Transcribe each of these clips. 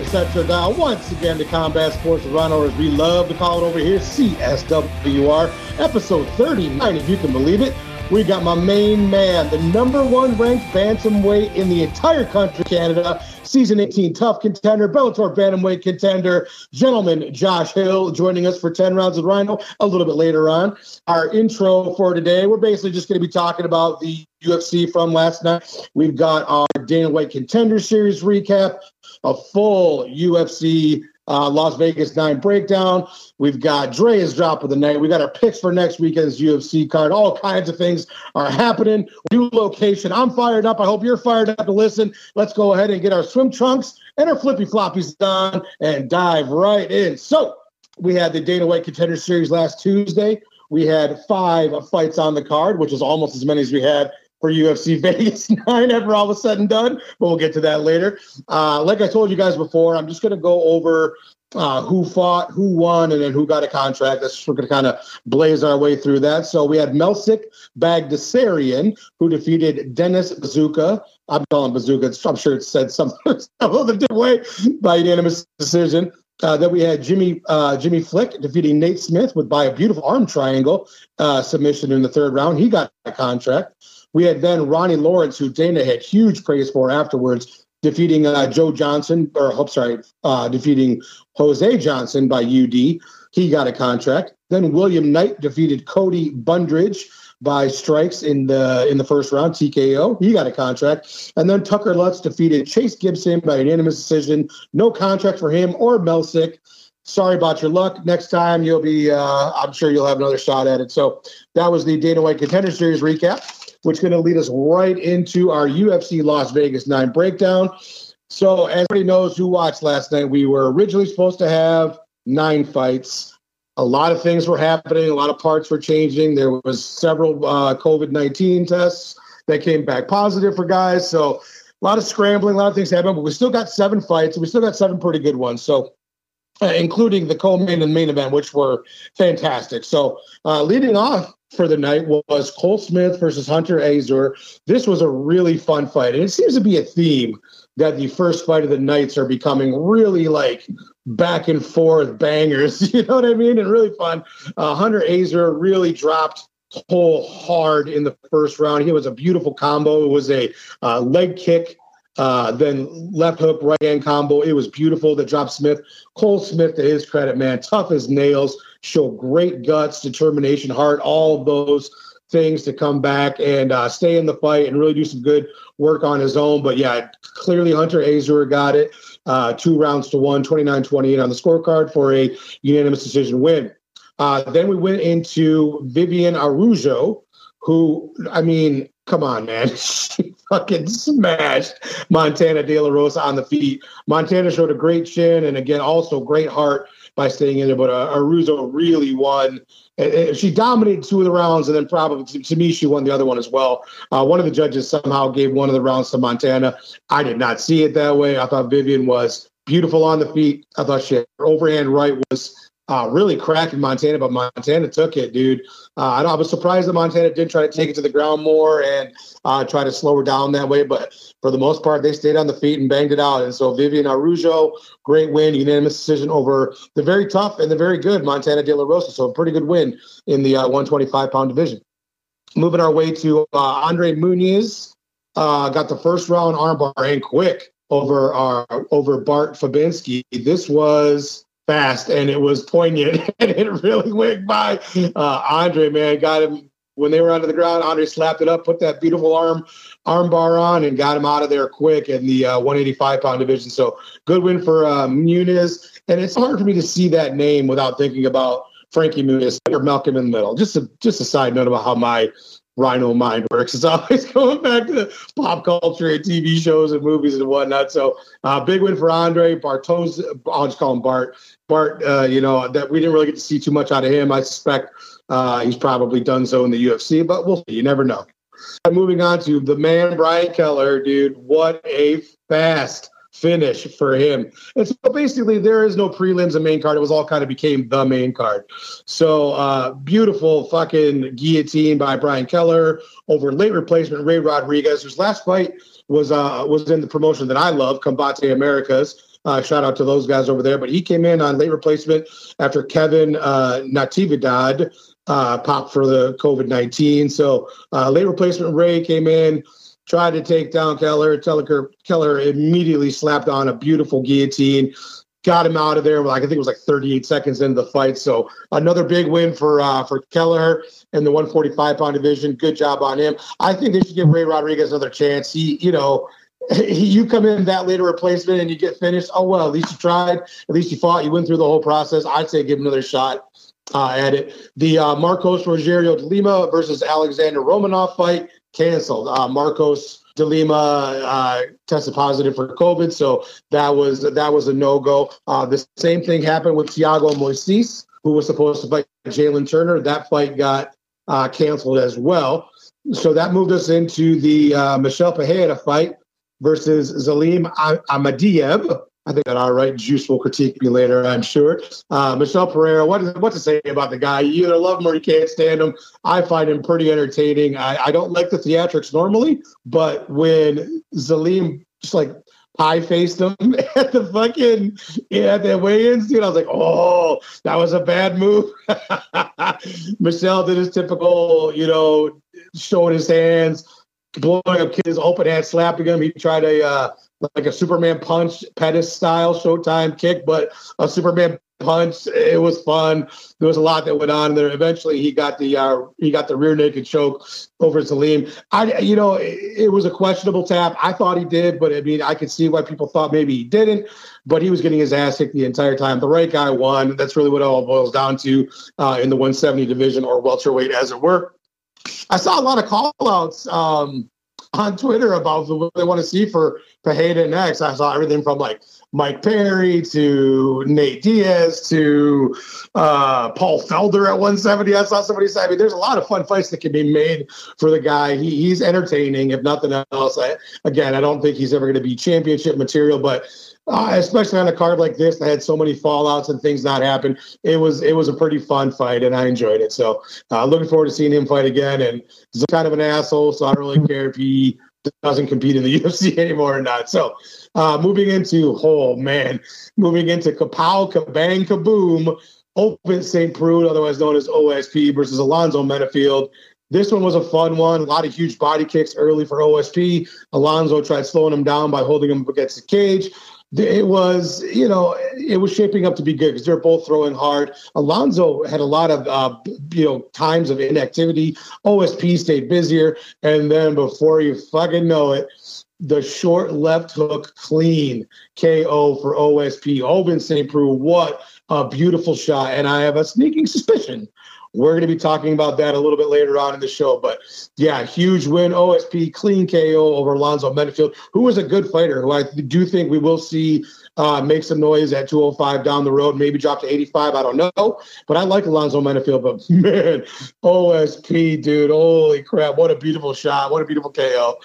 set your dial once again to Combat Sports with Rhino, as we love to call it over here, CSWR, episode 39, if you can believe it. We got my main man, the number one ranked bantamweight in the entire country, Canada, season 18 TUF contender, Bellator bantamweight contender, gentleman Josh Hill, joining us for 10 rounds with Rhino a little bit later on. Our intro for today, we're basically just going to be talking about the UFC from last night. We've got our Dana White Contender Series recap, a full UFC uh, Las Vegas 9 breakdown. We've got Dre's drop of the night. We got our picks for next weekend's UFC card. All kinds of things are happening. New location. I'm fired up. I hope you're fired up to listen. Let's go ahead and get our swim trunks and our flippy floppies done and dive right in. So, we had the Dana White Contender Series last Tuesday. We had five fights on the card, which is almost as many as we had for UFC Vegas 9 after all was said and done, but we'll get to that later. Uh, like I told you guys before, I'm just going to go over uh, who fought, who won, and then who got a contract. That's we're going to kind of blaze our way through that. So we had Melsik Baghdasaryan, who defeated Dennis Bazooka. I'm calling Bazooka. I'm sure it said some, some other different way by unanimous decision. Uh, then we had Jimmy uh, Jimmy Flick defeating Nate Smith with by a beautiful arm triangle uh, submission in the third round. He got a contract. We had then Ronnie Lawrence, who Dana had huge praise for afterwards, defeating uh, Joe Johnson, or oh, sorry, uh, defeating Jose Johnson by UD. He got a contract. Then William Knight defeated Cody Brundage by strikes in the in the first round, TKO. He got a contract. And then Tucker Lutz defeated Chase Gibson by unanimous decision. No contract for him or Melsik. Sorry about your luck. Next time you'll be, uh, I'm sure you'll have another shot at it. So that was the Dana White Contender Series recap which is going to lead us right into our UFC Las Vegas 9 breakdown. So, as everybody knows who watched last night, we were originally supposed to have nine fights. A lot of things were happening. A lot of parts were changing. There was several uh, COVID nineteen tests that came back positive for guys. So a lot of scrambling, a lot of things happened. But we still got seven fights. We still got seven pretty good ones. So uh, including the co-main and main event, which were fantastic. So uh, leading off for the night was Cole Smith versus Hunter Azure. This was a really fun fight, and it seems to be a theme that the first fight of the nights are becoming really like back and forth bangers. You know what I mean? And really fun. Uh, Hunter Azure really dropped Cole hard in the first round. He was a beautiful combo. It was a uh, leg kick uh, then left hook, right hand combo. It was beautiful that dropped Smith. Cole Smith, to his credit, man, tough as nails, show great guts, determination, heart, all those things to come back and uh, stay in the fight and really do some good work on his own. But yeah, clearly Hunter Azure got it. Uh, two rounds to one, 29 28 on the scorecard for a unanimous decision win. Uh, then we went into Vivian Araujo, who, I mean, come on, man. she fucking smashed Montana De La Rosa on the feet. Montana showed a great chin and, again, also great heart by staying in there. But uh, Araujo really won. She dominated two of the rounds, and then probably to, to me, she won the other one as well. Uh, one of the judges somehow gave one of the rounds to Montana. I did not see it that way. I thought Vivian was beautiful on the feet. I thought she had her overhand right was uh, really cracking Montana, but Montana took it, dude. Uh, I, was surprised that Montana didn't try to take it to the ground more and uh, try to slow her down that way. But for the most part, they stayed on the feet and banged it out. And so Vivian Araujo, great win, unanimous decision over the very tough and the very good Montana De La Rosa. So a pretty good win in the uh, 125 pound division. Moving our way to uh, Andre Muniz, uh, got the first round armbar and quick over our over Bart Fabinski. This was fast and it was poignant and it really went by. Uh, Andre, man, got him when they were under the ground. Andre slapped it up, put that beautiful arm arm bar on, and got him out of there quick in the uh, 185 pound division. So good win for uh, Muniz. And it's hard for me to see that name without thinking about Frankie Muniz or Malcolm in the Middle. Just a just a side note about how my Rhino mind works. It's always going back to the pop culture and TV shows and movies and whatnot. So, uh, big win for Andre Bartos. I'll just call him Bart. Bart, uh, you know, that we didn't really get to see too much out of him. I suspect uh, he's probably done so in the UFC, but we'll see. You never know. And moving on to the man, Brian Keller, dude. What a fast finish for him. And so basically, there is no prelims and main card. It was all kind of became the main card. So uh, beautiful fucking guillotine by Brian Keller over late replacement Ray Rodriguez, whose last fight was uh, was in the promotion that I love, Combate Americas. Uh, shout out to those guys over there. But he came in on late replacement after Kevin uh, Natividad uh, popped for the COVID 19. So uh, late replacement Ray came in, tried to take down Keller. Keller, Kelleher immediately slapped on a beautiful guillotine. Got him out of there. Like I think it was like 38 seconds into the fight. So another big win for uh, for Keller in the 145 pound division. Good job on him. I think they should give Ray Rodriguez another chance. He, you know, you come in that later replacement and you get finished. Oh well, at least you tried. At least you fought. You went through the whole process. I'd say give him another shot uh, at it. The uh, Marcos Rogerio de Lima versus Alexander Romanov fight canceled. Uh, Marcos de Lima uh, tested positive for COVID, so that was that was a no go. Uh, the same thing happened with Thiago Moises, who was supposed to fight Jalin Turner. That fight got uh, canceled as well. So that moved us into the Michel Pereira fight versus Zalim Ahmadiev. I think that all right. Juice will critique me later, I'm sure. Uh, Michel Pereira, what, what to say about the guy? You either love him or you can't stand him. I find him pretty entertaining. I, I don't like the theatrics normally, but when Zalim just like pie faced him at the fucking yeah, at the weigh-ins, dude, I was like, oh, that was a bad move. Michel did his typical, you know, showing his hands blowing up kids, open hand slapping him. He tried to. uh, like a Superman punch, Pettis style Showtime kick, but a Superman punch. It was fun. There was a lot that went on there. Eventually, he got the uh, he got the rear naked choke over Salim. I you know it, it, was a questionable tap. I thought he did, but I mean I could see why people thought maybe he didn't. But he was getting his ass kicked the entire time. The right guy won. That's really what it all boils down to uh, in the 170 division or welterweight, as it were. I saw a lot of call outs um, on Twitter about what they want to see for Pereira next. I saw everything from like Mike Perry to Nate Diaz to uh, Paul Felder at 170. I saw somebody say, I mean, there's a lot of fun fights that can be made for the guy. He, he's entertaining, if nothing else. I, again, I don't think he's ever going to be championship material, but uh, especially on a card like this that had so many fallouts and things not happen. It was it was a pretty fun fight, and I enjoyed it. So uh, looking forward to seeing him fight again. And he's kind of an asshole, so I don't really care if he doesn't compete in the UFC anymore or not. So uh, moving into oh man, moving into Kapow, Kabang, Kaboom. Ovince St. Preux, otherwise known as OSP, versus Alonzo Menifield. This one was a fun one. A lot of huge body kicks early for OSP. Alonzo tried slowing him down by holding him against the cage it was, you know, it was shaping up to be good because they're both throwing hard. Alonzo had a lot of, uh, you know, times of inactivity. OSP stayed busier, and then before you fucking know it, the short left hook clean KO for OSP. Ovince St. Preux, what a beautiful shot! And I have a sneaking suspicion we're going to be talking about that a little bit later on in the show. But yeah, huge win. OSP clean KO over Alonzo Menifield, who was a good fighter, who I do think we will see uh, make some noise at 205 down the road, maybe drop to 85. I don't know. But I like Alonzo Menifield. But man, OSP, dude, holy crap. What a beautiful shot. What a beautiful KO.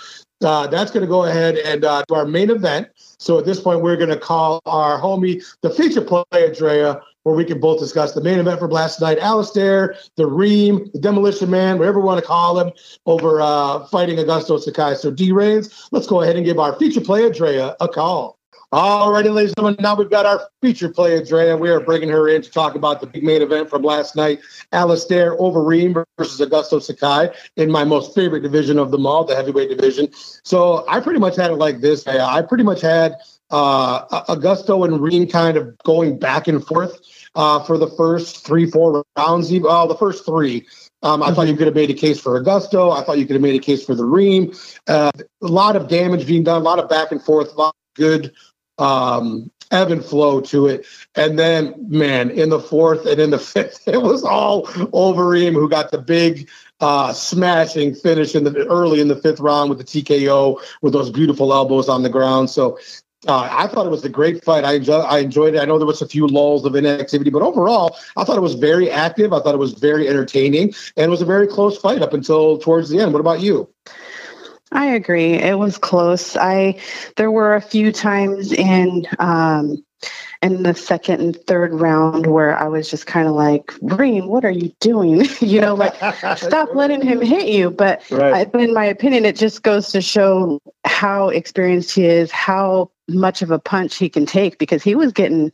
Uh, that's going to go ahead and uh, to our main event. So at this point, we're going to call our homie, the feature player, Drea, where we can both discuss the main event for last night. Alistair, the Reem, the Demolition Man, whatever you want to call him, over uh, fighting Augusto Sakai. So, D Reigns, let's go ahead and give our feature player, Drea, a call. All righty, ladies and gentlemen, now we've got our feature player, Drea. We are bringing her in to talk about the big main event from last night. Alistair Overeem versus Augusto Sakai in my most favorite division of them all, the heavyweight division. So I pretty much had it like this. I pretty much had uh, Augusto and Reem kind of going back and forth uh, for the first three, four rounds. Uh, the first three. Um, I mm-hmm. thought you could have made a case for Augusto. I thought you could have made a case for the Reem. Uh, a lot of damage being done, a lot of back and forth, a lot of good um, ebb and flow to it. And then, man, in the fourth and in the fifth, it was all over Reem who got the big uh, smashing finish in the early in the fifth round with the TKO with those beautiful elbows on the ground. So uh, I thought it was a great fight. I, enjoy, I enjoyed it. I know there was a few lulls of inactivity, but overall, I thought it was very active. I thought it was very entertaining, and it was a very close fight up until towards the end. What about you? I agree. It was close. I there were a few times in um, in the second and third round where I was just kind of like, Reem, what are you doing? you know, like stop letting him hit you. But, right. I, in my opinion, it just goes to show how experienced he is, how much of a punch he can take because he was getting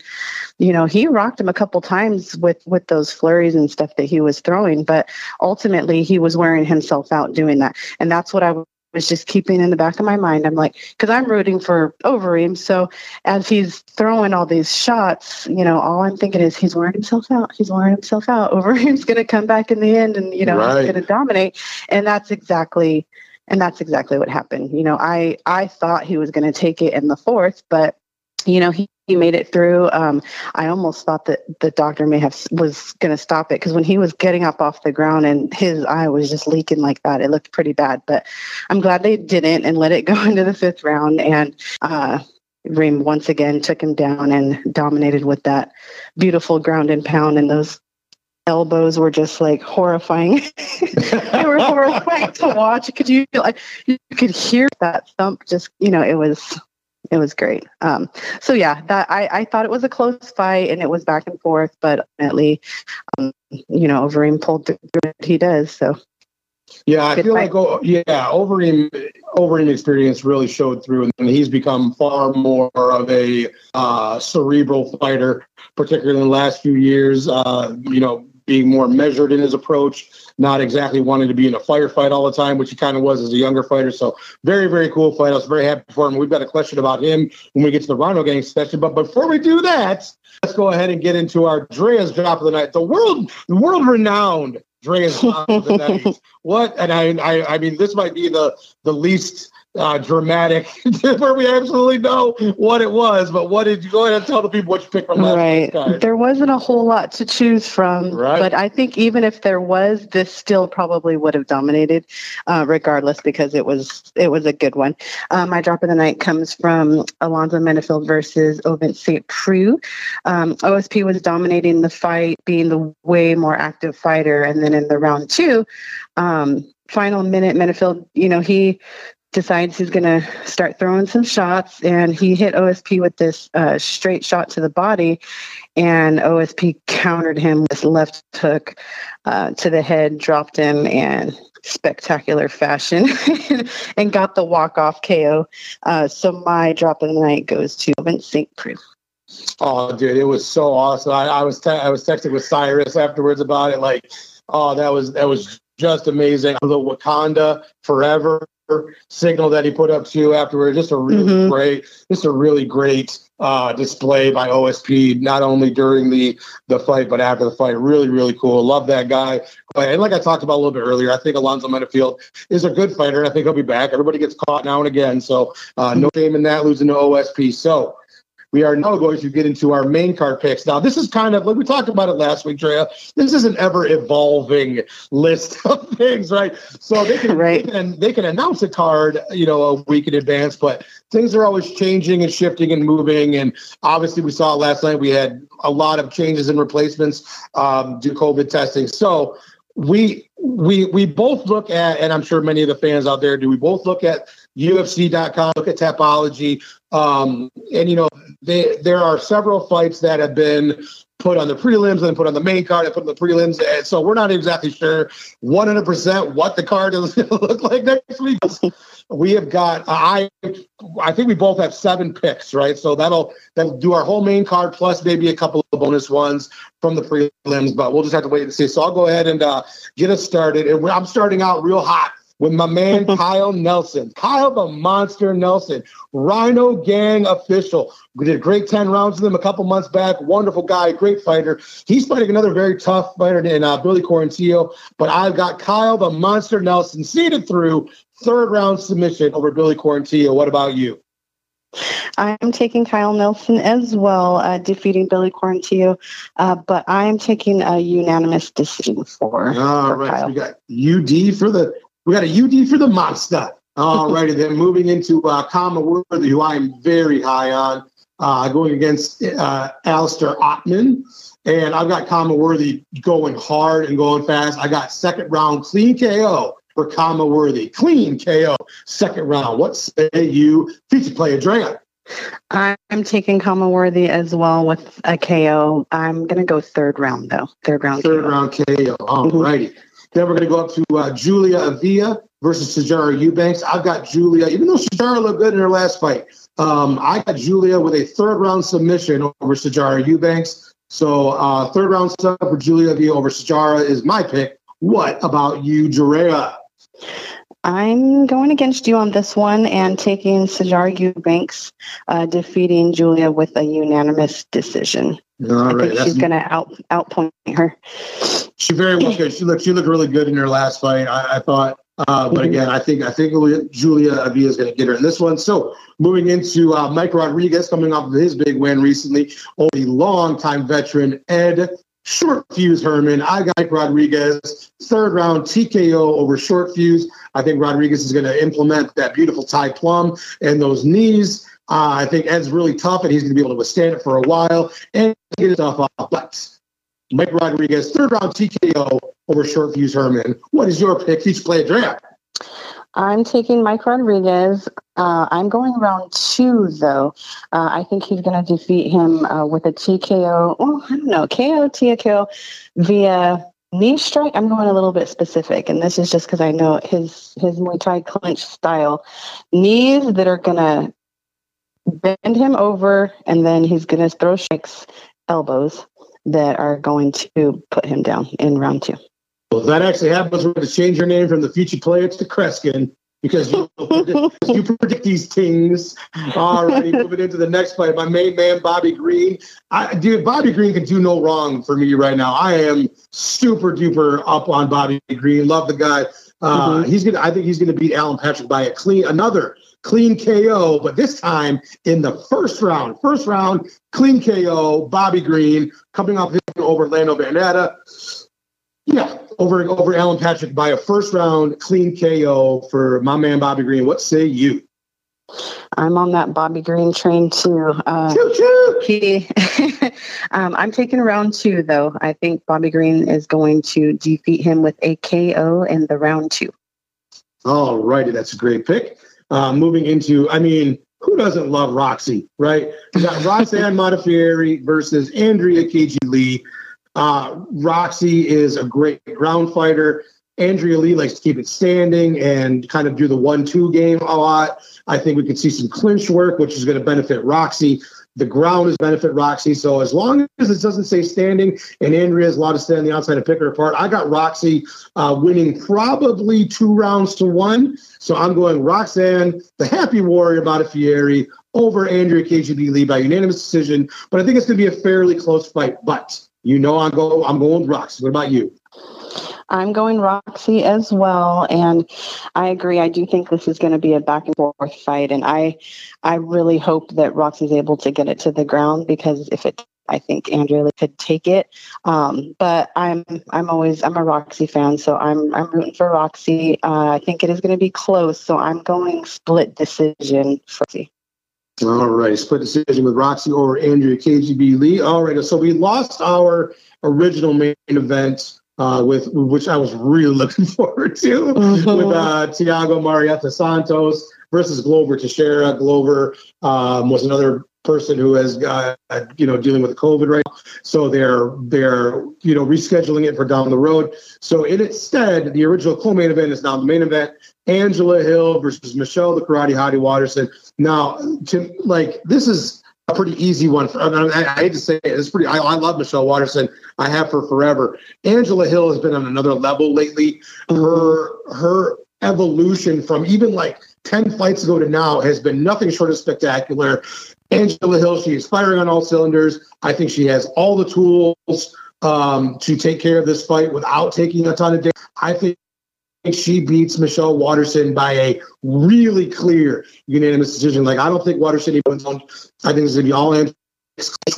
you know he rocked him a couple times with with those flurries and stuff that he was throwing but ultimately he was wearing himself out doing that and that's what i was just keeping in the back of my mind. I'm like, because I'm rooting for Overeem. So as he's throwing all these shots, you know, all I'm thinking is he's wearing himself out. He's wearing himself out. Overeem's going to come back in the end and, you know, right. he's going to dominate. And that's exactly, and that's exactly what happened. You know, I, I thought he was going to take it in the fourth, but you know, he, he made it through. Um, I almost thought that the doctor may have was going to stop it because when he was getting up off the ground and his eye was just leaking like that, it looked pretty bad. But I'm glad they didn't and let it go into the fifth round. And uh, Reem once again took him down and dominated with that beautiful ground and pound and those elbows were just like horrifying. they were horrifying to watch. Could you like you could hear that thump? Just you know, it was it was great. Um, so yeah, that I, I thought it was a close fight and it was back and forth, but ultimately, um, you know, Overeem pulled through what he does. So yeah, I feel fight. like oh, yeah, Overeem Overeem experience really showed through, and he's become far more of a uh, cerebral fighter, particularly in the last few years. Uh, you know, being more measured in his approach, not exactly wanting to be in a firefight all the time, which he kind of was as a younger fighter. So very, very cool fight. I was very happy for him. We've got a question about him when we get to the Rhino Gang session. But before we do that, let's go ahead and get into our Drea's drop of the night. The world, world renowned Drea's drop of the night. What? And I, I, I mean, this might be the the least uh, dramatic where we absolutely know what it was. But what did you go ahead and tell the people what you picked from last Right. There wasn't a whole lot to choose from. Right. But I think even if there was, this still probably would have dominated, uh, regardless, because it was it was a good one. Um, my drop of the night comes from Alonzo Menifield versus Ovince St. Preux. Um, OSP was dominating the fight, being the way more active fighter, and then in the round two. Um, final minute, Menifield, you know, he decides he's going to start throwing some shots and he hit OSP with this uh, straight shot to the body and OSP countered him with left hook uh, to the head, dropped him and spectacular fashion and got the walk-off KO. Uh, so my drop of the night goes to Vince St. Preux. Oh, dude, it was so awesome. I, I was te- I was texting with Cyrus afterwards about it. Like, oh, that was that was just amazing. The Wakanda forever signal that he put up too afterward. Just a really mm-hmm. great, just a really great uh, display by OSP, not only during the the fight but after the fight. Really, really cool. Love that guy. And like I talked about a little bit earlier, I think Alonzo Menifield is a good fighter, and I think he'll be back. Everybody gets caught now and again, so uh, no shame in that losing to OSP. So we are now going to get into our main card picks. Now, this is kind of like we talked about it last week, Drea. This is an ever evolving list of things, right? So they can, right. they can they can announce a card, you know, a week in advance, but things are always changing and shifting and moving. And obviously, we saw last night we had a lot of changes and replacements um, due COVID testing. So we we we both look at, and I'm sure many of the fans out there do. We both look at UFC.com, look at Tapology, um, and you know they, there are several fights that have been put on the prelims and put on the main card and put on the prelims. And so we're not exactly sure 100% what the card is going to look like next week. we have got I I think we both have seven picks, right? So that'll that'll do our whole main card plus maybe a couple of bonus ones from the prelims, but we'll just have to wait and see. So I'll go ahead and uh, get us started. And I'm starting out real hot with my man Kyle Nelson. Kyle the Monster Nelson, Rhino Gang official. We did a great 10 rounds with him a couple months back. Wonderful guy, great fighter. He's fighting another very tough fighter in uh, Billy Quarantillo, but I've got Kyle the Monster Nelson seated through third round submission over Billy Quarantillo. What about you? I'm taking Kyle Nelson as well, uh, defeating Billy Quarantillo, uh, but I am taking a unanimous decision for. All for right, Kyle. So we got UD for the we got a UD for the monster. All righty, then moving into uh, Khama Worthy, who I am very high on, uh, going against uh, Alistair Ottman. And I've got Khama Worthy going hard and going fast. I got second round clean KO for Khama Worthy. Clean KO, second round. What say you, feature player Drea? I'm taking Khama Worthy as well with a KO. I'm going to go third round, though. Third round Third KO. round KO. All mm-hmm. righty. Then we're going to go up to uh, Julia Avila versus Sijara Eubanks. I've got Julia, even though Sijara looked good in her last fight, um, I got Julia with a third round submission over Sijara Eubanks. So uh, third round stuff for Julia Avila over Sijara is my pick. What about you, Drea? I'm going against you on this one and taking Sijara Eubanks, uh, defeating Julia with a unanimous decision. All I right, think she's going to out outpoint her. She very well could. She looked she looked really good in her last fight. I, I thought, uh, but mm-hmm. again, I think I think Julia Avila is going to get her in this one. So moving into uh, Mike Rodriguez coming off of his big win recently the longtime veteran Ed Short Fuse Herman. I got Rodriguez, third round TKO over Short Fuse. I think Rodriguez is going to implement that beautiful Thai plum and those knees. Uh, I think Ed's really tough and he's going to be able to withstand it for a while and get stuff off. But Mike Rodriguez, third round TKO over Short Fuse Herman. What is your pick? Each play a draft. I'm taking Mike Rodriguez. Uh, I'm going round two, though. Uh, I think he's going to defeat him uh, with a TKO. Oh, I don't know, KO, TKO via knee strike. I'm going a little bit specific, and this is just because I know his his Muay Thai clinch style. Knees that are going to bend him over, and then he's going to throw strikes, elbows that are going to put him down in round two. Well, that actually happens, we're going to change your name from the future player to Kreskin because you, predict, you predict these things. All righty, moving into the next fight. My main man, Bobby Green. I, dude, Bobby Green can do no wrong for me right now. I am super duper up on Bobby Green. Love the guy. Uh, mm-hmm. He's gonna. I think he's gonna beat Alan Patrick by a clean another clean KO, but this time in the first round. First round, clean KO. Bobby Green coming off over Orlando Vannata. Yeah, over over Alan Patrick by a first round clean KO for my man Bobby Green. What say you? I'm on that Bobby Green train too. Uh, choo, choo. He, um, I'm taking round two though. I think Bobby Green is going to defeat him with a KO in the round two. All righty, that's a great pick. Uh, moving into, I mean, who doesn't love Roxy, right? We got Roxanne Modafferi versus Andrea KG Lee. Uh, Roxy is a great ground fighter. Andrea Lee likes to keep it standing and kind of do the one-two game a lot. I think we could see some clinch work, which is going to benefit Roxy. The ground is benefit Roxy. So as long as it doesn't say standing and Andrea has a lot to stand on the outside and pick her apart, I got Roxy uh, winning probably two rounds to one. So I'm going Roxanne, the happy warrior Modafferi, over Andrea KGB Lee by unanimous decision. But I think it's going to be a fairly close fight. But you know, I'm go. I'm going with Roxy. What about you? I'm going Roxy as well, and I agree. I do think this is going to be a back and forth fight, and I, I really hope that Roxy's able to get it to the ground because if it, I think Andrea could take it. Um, but I'm, I'm always, I'm a Roxy fan, so I'm, I'm rooting for Roxy. Uh, I think it is going to be close, so I'm going split decision for Roxy. All right, split decision with Roxy over Andrea KGB Lee. All right, so we lost our original main event uh, with which I was really looking forward to mm-hmm. with uh, Thiago Marreta Santos versus Glover Teixeira. Glover um, was another person who has uh, you know dealing with COVID right now. So they're they're you know rescheduling it for down the road. So in instead, the original co-main event is now the main event. Angela Hill versus Michelle the Karate Hottie Waterson. Now, to like this is a pretty easy one. For, I, I, hate to say it, it's pretty. I, I, love Michelle Waterson. I have her forever. Angela Hill has been on another level lately. Her her evolution from even like 10 fights ago to now has been nothing short of spectacular. Angela Hill, she is firing on all cylinders. I think she has all the tools um, to take care of this fight without taking a ton of damage. I think she beats Michelle Waterson by a really clear unanimous decision. Like I don't think Waterson even on. I think it's gonna be all in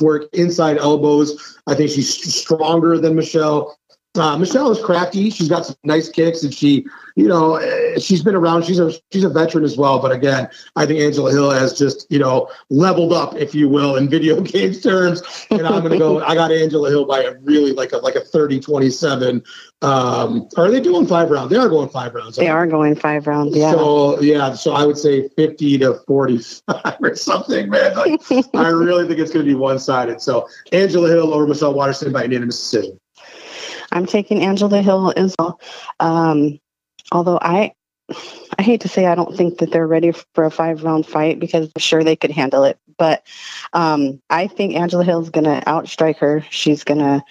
work inside elbows. I think she's stronger than Michelle. Uh, Michelle is crafty. She's got some nice kicks, and she, you know, eh, she's been around. She's a she's a veteran as well. But again, I think Angela Hill has just you know leveled up, if you will, in video games terms. And I'm gonna go. I got Angela Hill by a really like a like a 30-27. Um, are they doing five rounds? They are going five rounds. They are going five rounds. Yeah. So yeah, so I would say 50 to 45 or something, man. Like, I really think it's going to be one sided. So Angela Hill over Michelle Waterson by unanimous decision. I'm taking Angela Hill as well. Um, although I, I hate to say I don't think that they're ready for a five round fight because I'm sure they could handle it. But um, I think Angela Hill's going to outstrike her. She's going to,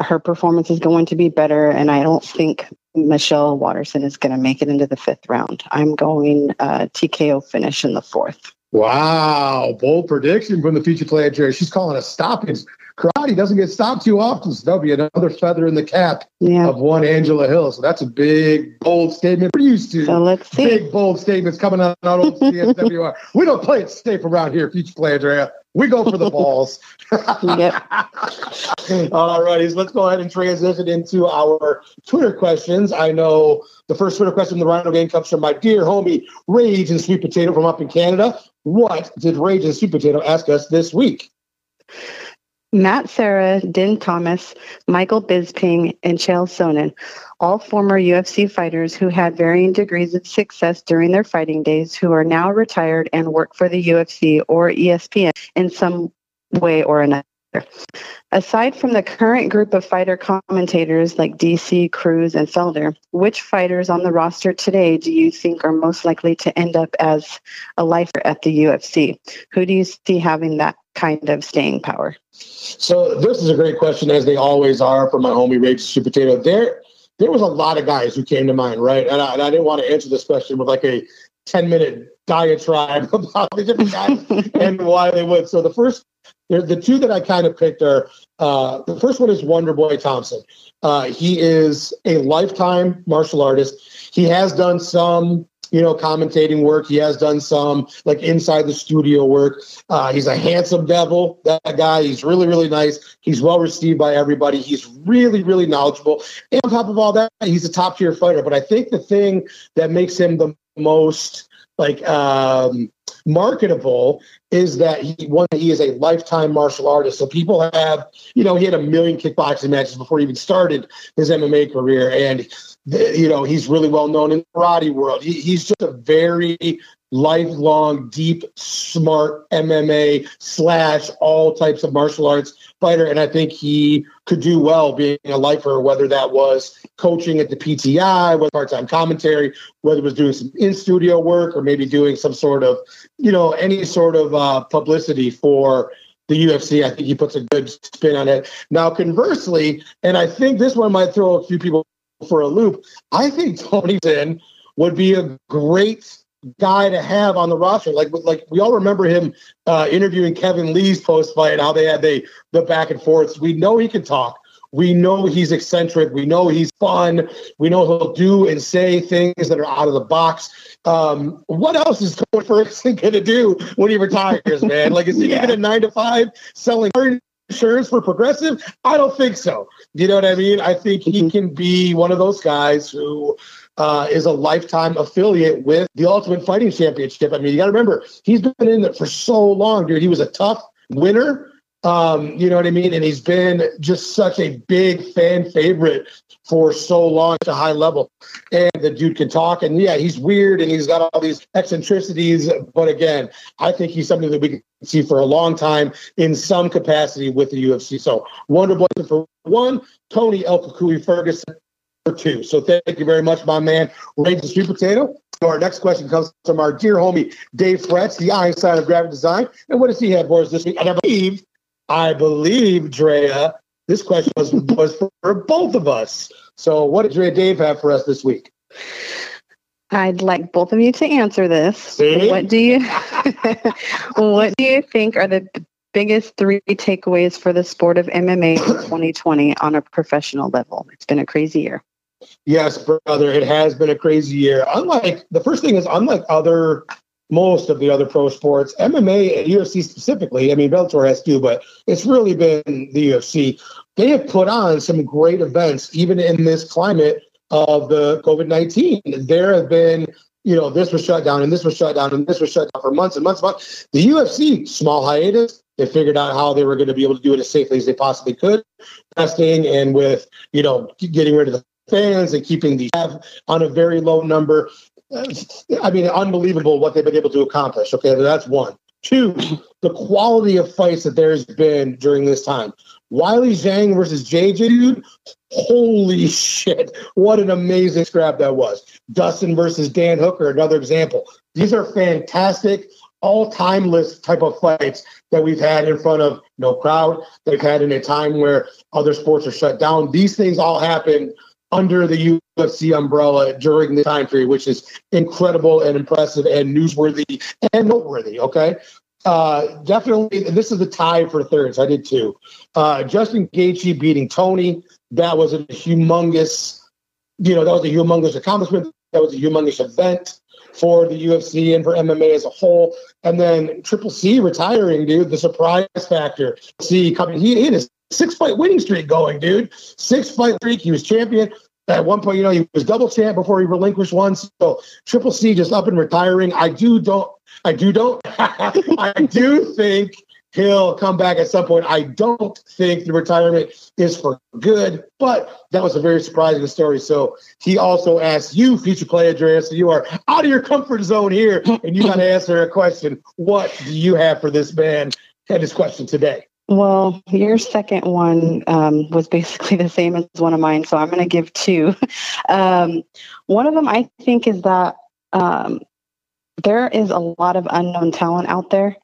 her performance is going to be better. And I don't think Michelle Waterson is going to make it into the fifth round. I'm going uh, TKO finish in the fourth. Wow, bold prediction from the future player, Jerry. She's calling a stoppage karate doesn't get stopped too often. So that'll be another feather in the cap yeah. of one Angela Hill. So that's a big, bold statement. We're used to so let's see. big, bold statements coming out of CSWR. we don't play it safe around here, future play, Andrea. We go for the balls. yep. All righty. So let's go ahead and transition into our Twitter questions. I know the first Twitter question in the Rhino game comes from my dear homie Rage and Sweet Potato from up in Canada. What did Rage and Sweet Potato ask us this week? Matt Serra, Din Thomas, Michael Bisping, and Chael Sonnen, all former UFC fighters who had varying degrees of success during their fighting days, who are now retired and work for the UFC or ESPN in some way or another. Aside from the current group of fighter commentators like DC, Cruz, and Felder, which fighters on the roster today do you think are most likely to end up as a lifer at the UFC? Who do you see having that kind of staying power? So this is a great question, as they always are for my homie Rage Super Potato. There, there was a lot of guys who came to mind, right? And I, and I didn't want to answer this question with like a 10 minute diatribe about the different guys and why they would. So the first, the two that I kind of picked are uh, the first one is Wonder Boy Thompson. Uh, he is a lifetime martial artist. He has done some you know, commentating work. He has done some like inside the studio work. Uh, he's a handsome devil, that guy. He's really, really nice. He's well received by everybody. He's really, really knowledgeable. And on top of all that, he's a top tier fighter. But I think the thing that makes him the most like um, marketable is that he one he is a lifetime martial artist. So people have, you know, he had a million kickboxing matches before he even started his MMA career, and you know, he's really well known in the karate world. He, he's just a very lifelong, deep, smart MMA slash all types of martial arts fighter. And I think he could do well being a lifer, whether that was coaching at the PTI, whether part-time commentary, whether it was doing some in-studio work or maybe doing some sort of, you know, any sort of uh, publicity for the UFC. I think he puts a good spin on it. Now, conversely, and I think this one might throw a few people for a loop. I think Tony Zinn would be a great guy to have on the roster. Like like we all remember him uh, interviewing Kevin Lee's post fight, and how they had the the back and forths. We know he can talk. We know he's eccentric. We know he's fun. We know he'll do and say things that are out of the box. Um, what else is Tony Ferguson going to do when he retires, man? Like, is he yeah. going to nine to five selling insurance for progressive? I don't think so. You know what I mean? I think he can be one of those guys who uh, is a lifetime affiliate with the Ultimate Fighting Championship. I mean, you got to remember, he's been in it for so long, dude. He was a TUF winner. Um, you know what I mean? And he's been just such a big fan favorite for so long at a high level. And the dude can talk. And yeah, he's weird and he's got all these eccentricities. But again, I think he's something that we can see for a long time in some capacity with the UFC. So Wonder Boy for one, Tony El Ferguson for two. So thank you very much, my man. Rage the Sweet Potato. So our next question comes from our dear homie Dave Fretz, the Einstein of graphic design. And what does he have for us this week? And I believe, I believe, Drea, this question was, was for both of us. So, what did Dre Dave have for us this week? I'd like both of you to answer this. See? What do you What do you think are the biggest three takeaways for the sport of MMA in 2020 on a professional level? It's been a crazy year. Yes, brother, it has been a crazy year. Unlike the first thing is unlike other most of the other pro sports, MMA and UFC specifically. I mean, Bellator has too, but it's really been the UFC. They have put on some great events, even in this climate of the COVID 19. There have been, you know, this was shut down and this was shut down and this was shut down for months and months and months. The UFC, small hiatus, they figured out how they were going to be able to do it as safely as they possibly could, testing and with, you know, getting rid of the fans and keeping the on a very low number. Uh, I mean, unbelievable what they've been able to accomplish. Okay, that's one. Two, the quality of fights that there's been during this time. Weili Zhang versus JJ, dude. Holy shit. What an amazing scrap that was. Dustin versus Dan Hooker, another example. These are fantastic, all timeless type of fights that we've had in front of no crowd. They've had in a time where other sports are shut down. These things all happen under the UFC umbrella during the time period, which is incredible and impressive and newsworthy and noteworthy. Okay. Uh, definitely, this is the tie for thirds. I did too. Uh, Justin Gaethje beating Tony. That was a humongous, you know, that was a humongous accomplishment. That was a humongous event for the UFC and for MMA as a whole. And then Triple C retiring, dude, the surprise factor. See, coming, he, he had a six fight winning streak going, dude. Six fight streak. He was champion. At one point, you know, he was double champ before he relinquished one. So Triple C just up and retiring. I do don't I do don't I do think he'll come back at some point. I don't think the retirement is for good, but that was a very surprising story. So he also asked you, future player Andreas, so you are out of your comfort zone here, and you got to answer a question. What do you have for this man and his question today? Well, your second one um, was basically the same as one of mine, so I'm going to give two. Um, one of them, I think, is that um, there is a lot of unknown talent out there.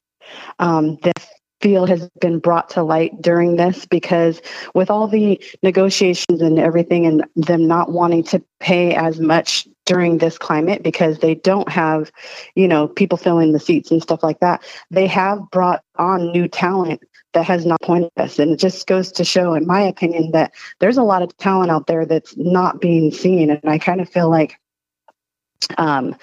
Um, this field has been brought to light during this because, with all the negotiations and everything, and them not wanting to pay as much during this climate because they don't have, you know, people filling the seats and stuff like that, they have brought on new talent that has not pointed us. And it just goes to show, in my opinion, that there's a lot of talent out there that's not being seen. And I kind of feel like um,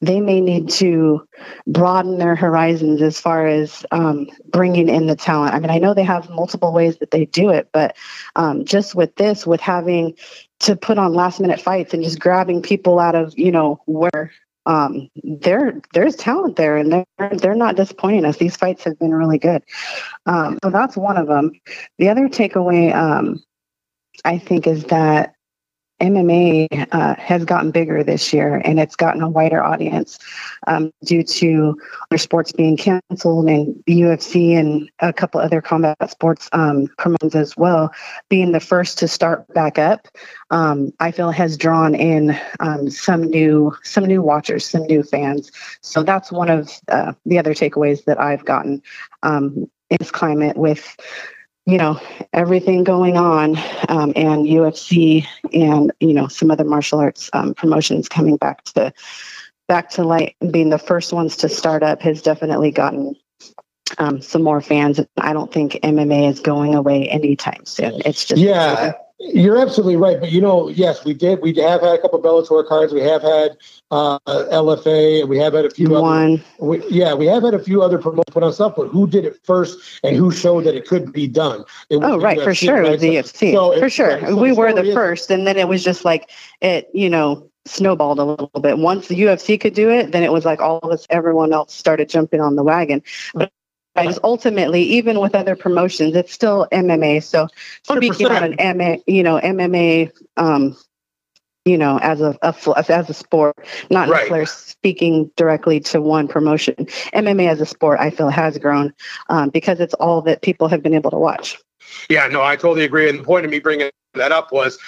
they may need to broaden their horizons as far as um, bringing in the talent. I mean, I know they have multiple ways that they do it, but um, just with this, with having to put on last minute fights and just grabbing people out of, you know, where um, there there's talent there, and they're they're not disappointing us. These fights have been really good. Um, so that's one of them. The other takeaway, um, I think, is that MMA uh, has gotten bigger this year and it's gotten a wider audience um, due to other sports being canceled and the UFC and a couple other combat sports um, promotions as well being the first to start back up. Um, I feel has drawn in um, some new some new watchers, some new fans. So that's one of uh, the other takeaways that I've gotten um, in this climate with you know everything going on um, and ufc and you know some other martial arts um, promotions coming back to back to light. Being the first ones to start up has definitely gotten um, some more fans. I don't think mma is going away anytime soon. It's just yeah you're absolutely right, but you know, yes, we did. We have had a couple Bellator cards. We have had uh, LFA. And we have had a few. One. Other, we, yeah, we have had a few other promotions put on stuff, but who did it first and who showed that it could be done? oh, right, UFC, for sure, right? the UFC, so for sure. Right, so we were the first, and then it was just like it, you know, snowballed a little bit. Once the UFC could do it, then it was like all of us, everyone else started jumping on the wagon. But because ultimately, even with other promotions, it's still MMA. So speaking 100%. on an MMA, you know, MMA, um, you know, as a, a as a sport, not right. necessarily speaking directly to one promotion. MMA as a sport, I feel has grown um, because it's all that people have been able to watch. Yeah, no, I totally agree. And the point of me bringing that up was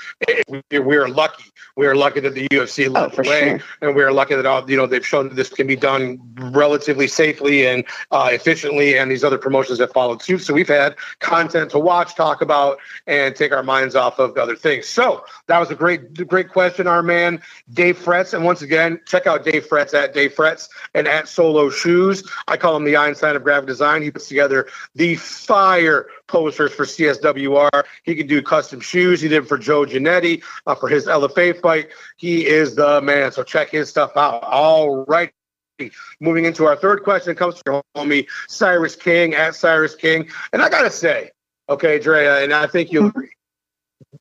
we, we are lucky. We are lucky that the UFC led oh, the way, sure. and we are lucky that all you know they've shown that this can be done relatively safely and uh, efficiently, and these other promotions have followed suit. So we've had content to watch, talk about, and take our minds off of other things. So that was a great, great question, our man Dave Fretz. And once again, check out Dave Fretz at Dave Fretz and at Solo Shoes. I call him the Einstein of graphic design. He puts together the fire posters for CSWR. He can do custom shoes. He did for Joe Giannetti uh, for his LFA fight. He is the man. So check his stuff out. All right. Moving into our third question comes from homie Cyrus King at Cyrus King. And I got to say, okay, Drea, and I think you'll agree.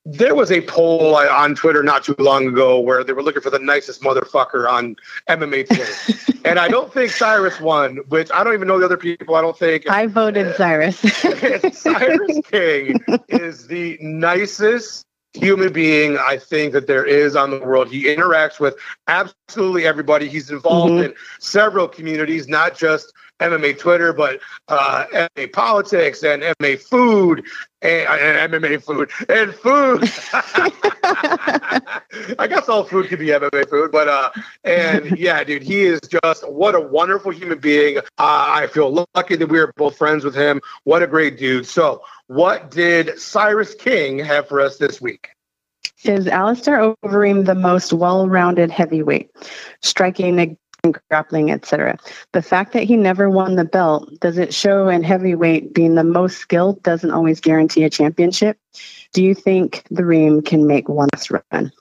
There was a poll on Twitter not too long ago where they were looking for the nicest motherfucker on MMA Twitter. and I don't think Cyrus won, which I don't even know the other people. I don't think. I voted Cyrus. Cyrus King is the nicest human being I think that there is on the world. He interacts with absolutely everybody. He's involved mm-hmm. in several communities, not just MMA Twitter, but uh, MMA politics and MMA food and, and MMA food and food. I guess all food could be MMA food, but uh, and yeah, dude, he is just what a wonderful human being. Uh, I feel lucky that we are both friends with him. What a great dude. So, what did Cyrus King have for us this week? Is Alistair Overeem the most well-rounded heavyweight, striking grappling, etc. The fact that he never won the belt does it show in heavyweight being the most skilled doesn't always guarantee a championship. Do you think the Reem can make one last run?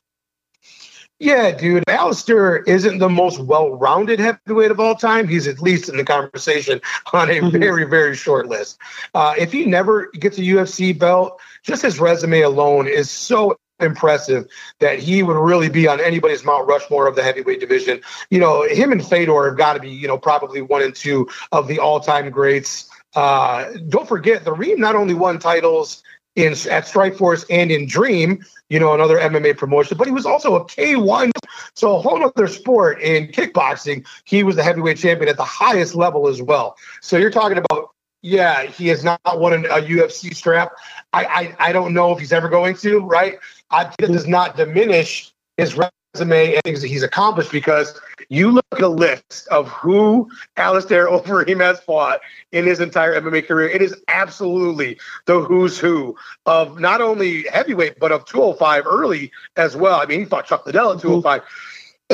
Yeah, dude. Alistair isn't the most well-rounded heavyweight of all time. He's at least in the conversation on a mm-hmm. very, very short list. Uh, if he never gets a UFC belt, just his resume alone is so impressive that he would really be on anybody's Mount Rushmore of the heavyweight division. You know, him and Fedor have got to be, you know, probably one and two of the all-time greats. Uh, don't forget, the Reem not only won titles in at Strikeforce and in Dream, you know, another MMA promotion, but he was also a K1, so a whole other sport in kickboxing. He was the heavyweight champion at the highest level as well. So you're talking about yeah, he has not won a UFC strap. I, I, I don't know if he's ever going to, right? I it does not diminish his resume and things that he's accomplished because you look at a list of who Alistair Overeem has fought in his entire MMA career. It is absolutely the who's who of not only heavyweight, but of 205 early as well. I mean, he fought Chuck Liddell at 205.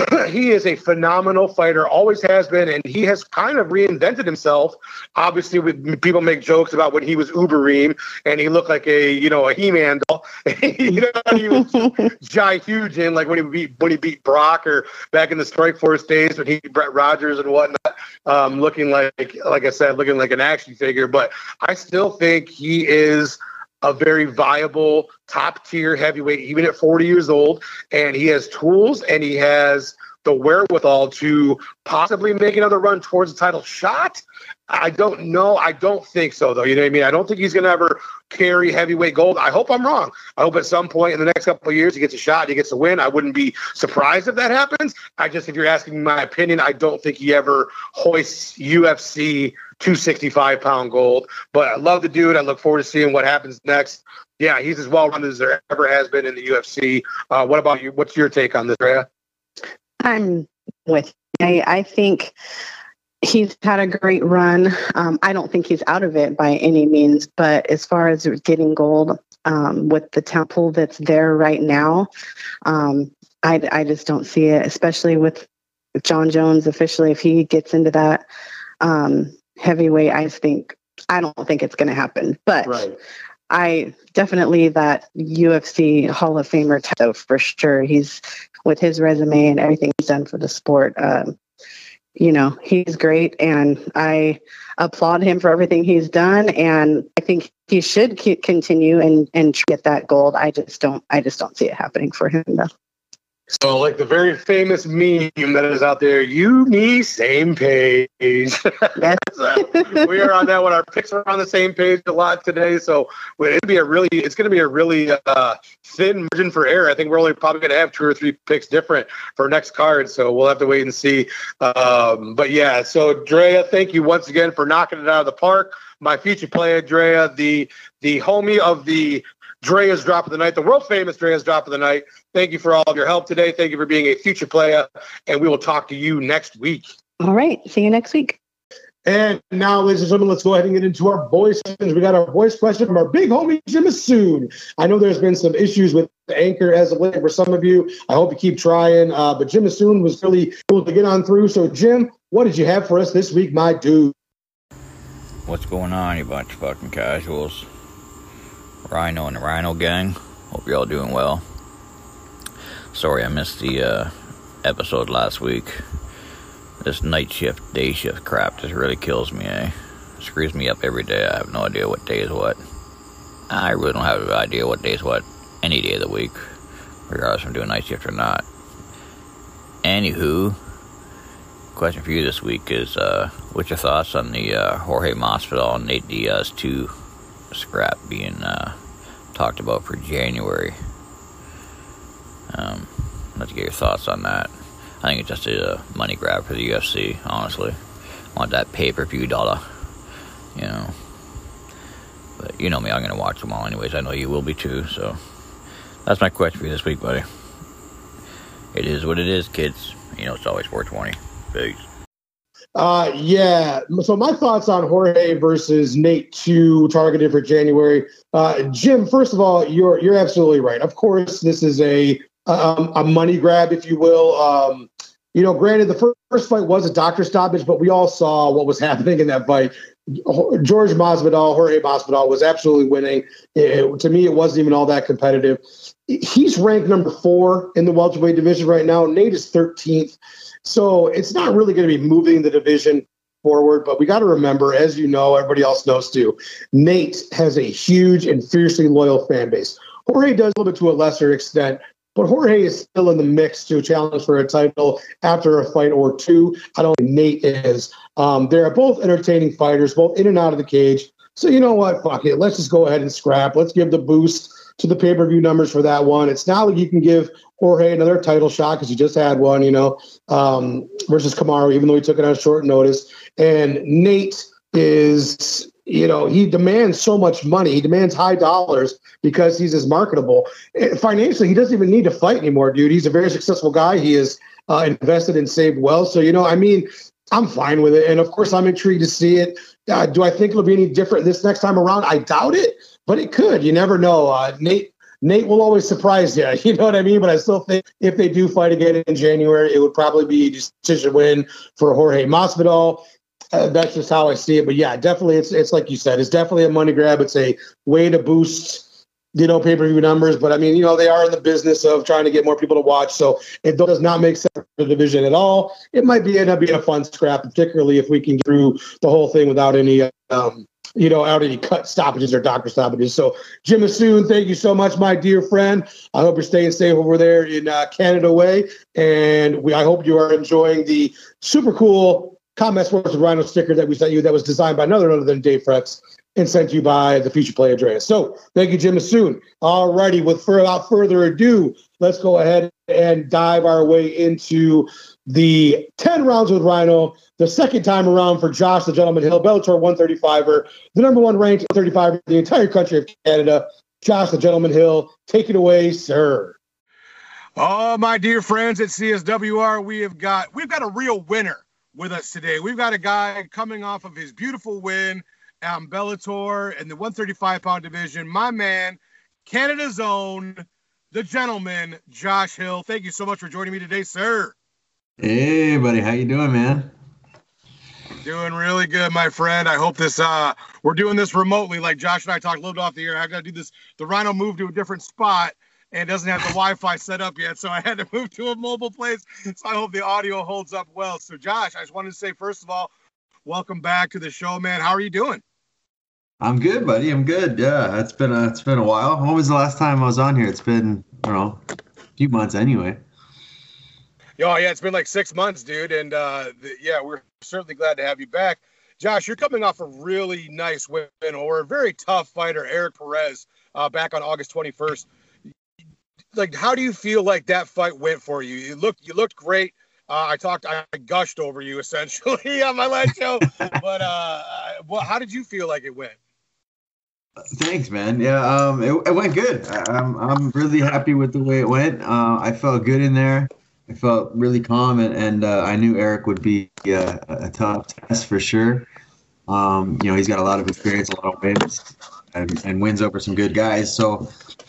he is a phenomenal fighter, always has been, and he has kind of reinvented himself. Obviously, with, people make jokes about when he was Ubereem and he looked like a you know a He-Man doll. you know, he was Jai huge in like when he beat when he beat Brock or back in the Strikeforce days when he beat Brett Rogers and whatnot, um, looking like like I said, looking like an action figure. But I still think he is a very viable top tier heavyweight, even at 40 years old. And he has tools and he has the wherewithal to possibly make another run towards the title shot. I don't know. I don't think so, though. You know what I mean? I don't think he's going to ever carry heavyweight gold. I hope I'm wrong. I hope at some point in the next couple of years he gets a shot, he gets a win. I wouldn't be surprised if that happens. I just, if you're asking my opinion, I don't think he ever hoists UFC 265 pound gold. But I love the dude. I look forward to seeing what happens next. Yeah, he's as well rounded as there ever has been in the UFC. Uh, what about you? What's your take on this, Rhea? I'm with. I, I think he's had a great run. Um, I don't think he's out of it by any means, but as far as getting gold um, with the temple that's there right now, um, I, I just don't see it, especially with Jon Jones officially. If he gets into that um, heavyweight, I think I don't think it's going to happen. But right. I definitely that UFC Hall of Famer though for sure. He's with his resume and everything he's done for the sport. Um, you know, he's great, and I applaud him for everything he's done. And I think he should continue and and get that gold. I just don't. I just don't see it happening for him though. So, like the very famous meme that is out there, you, me, same page. Yes. so we are on that one. Our picks are on the same page a lot today. So it'll be a really, it's going to be a really uh, thin margin for error. I think we're only probably going to have two or three picks different for next card. So we'll have to wait and see. Um, but yeah, so Drea, thank you once again for knocking it out of the park. My future player, Drea, the the homie of the Drea's drop of the night, the world famous Drea's drop of the night. Thank you for all of your help today. Thank you for being a future player, and we will talk to you next week. All right. See you next week. And now, ladies and gentlemen, let's go ahead and get into our voice questions. We got our voice question from our big homie, Jim Soon. I know there's been some issues with the anchor as of late for some of you. I hope you keep trying. Uh, but Jim Soon was really cool to get on through. So, Jim, what did you have for us this week, my dude? What's going on, you bunch of fucking casuals? Rhino and the Rhino Gang. Hope you're all doing well. Sorry I missed the uh, episode last week. This night shift, day shift crap just really kills me, eh? Screws me up every day. I have no idea what day is what. I really don't have an idea what day is what any day of the week, regardless if I'm doing night shift or not. Anywho, question for you this week is uh, what's your thoughts on the uh, Jorge Masvidal and Nate Diaz 2 scrap being uh, talked about for January? Get your thoughts on that. I think it's just a money grab for the UFC, honestly. Want that pay per view dollar, you know. But you know me, I'm going to watch them all anyways. I know you will be too, so that's my question for you this week, buddy. It is what it is, kids. You know, it's always 420. Peace. Uh, yeah. So my thoughts on Jorge versus Nate two targeted for January. Uh, Jim, first of all, you're you're absolutely right. Of course, this is a um, a money grab, if you will. Um, you know, granted, the first fight was a doctor stoppage, but we all saw what was happening in that fight. George Masvidal, Jorge Masvidal was absolutely winning. It, to me, it wasn't even all that competitive. He's ranked number four in the welterweight division right now. Nate is 13th. So it's not really going to be moving the division forward, but we got to remember, as you know, everybody else knows too, Nate has a huge and fiercely loyal fan base. Jorge does a little bit to a lesser extent, but Jorge is still in the mix to challenge for a title after a fight or two. I don't think Nate is. Um, they're both entertaining fighters, both in and out of the cage. So you know what? Fuck it. Let's just go ahead and scrap. Let's give the boost to the pay per view numbers for that one. It's not like you can give Jorge another title shot because he just had one, you know, um, versus Kamaru, even though he took it on short notice. And Nate is you know, he demands so much money. He demands high dollars because he's as marketable. Financially, he doesn't even need to fight anymore, dude. He's a very successful guy. He is uh, invested and saved well. So, you know, I mean, I'm fine with it. And of course, I'm intrigued to see it. Uh, do I think it'll be any different this next time around? I doubt it, but it could. You never know. Uh, Nate Nate will always surprise you. You know what I mean? But I still think if they do fight again in January, it would probably be a decision win for Jorge Masvidal. Uh, that's just how I see it. But yeah, definitely, it's it's like you said, it's definitely a money grab. It's a way to boost, you know, pay per view numbers. But I mean, you know, they are in the business of trying to get more people to watch. So it does not make sense for the division at all. It might be end up being a fun scrap, particularly if we can get through the whole thing without any. Um, you know, out any cut stoppages or doctor stoppages. So, Jim Assoon, thank you so much, my dear friend. I hope you're staying safe over there in uh, Canada way, and we I hope you are enjoying the super cool Combat Sports the Rhino sticker that we sent you that was designed by another other than Dave Fretz and sent to you by the future play Andreas. So thank you, Jim Soon. All righty, with without further ado, let's go ahead and dive our way into the 10 rounds with Rhino, the second time around for Josh, the gentleman Hill, Bellator 135er, the number one ranked 135er in the entire country of Canada. Josh, the gentleman Hill, take it away, sir. Oh, my dear friends at CSWR, we have got we've got a real winner with us today. We've got a guy coming off of his beautiful win on Bellator in the 135 pound division. My man, Canada's own, the gentleman, Josh Hill. Thank you so much for joining me today, sir. Hey, buddy. How you doing, man? Doing really good, my friend. I hope this uh we're doing this remotely, like Josh and I talked a little bit off the air. I gotta do this. The Rhino moved to a different spot and doesn't have the Wi-Fi set up yet, so I had to move to a mobile place. So I hope the audio holds up well. So Josh, I just wanted to say first of all, welcome back to the show, man. How are you doing? I'm good, buddy. I'm good. Yeah, it's been a it's been a while. When was the last time I was on here? It's been I don't know, a few months anyway. Oh yeah, it's been like six months, dude. And uh, the, yeah, we're certainly glad to have you back. Josh, you're coming off a really nice win over a very tough fighter, Eric Perez, uh, back on August 21st like how do you feel like that fight went for you? You looked you looked great. Uh, I talked, I gushed over you essentially on my last show. but uh, well, how did you feel like it went? Thanks, man. Yeah, um, it, it went good. I'm I'm really happy with the way it went. Uh, I felt good in there. I felt really calm, and, and uh, I knew Eric would be a, a tough test for sure. Um, you know, he's got a lot of experience, a lot of wins, and, and wins over some good guys. So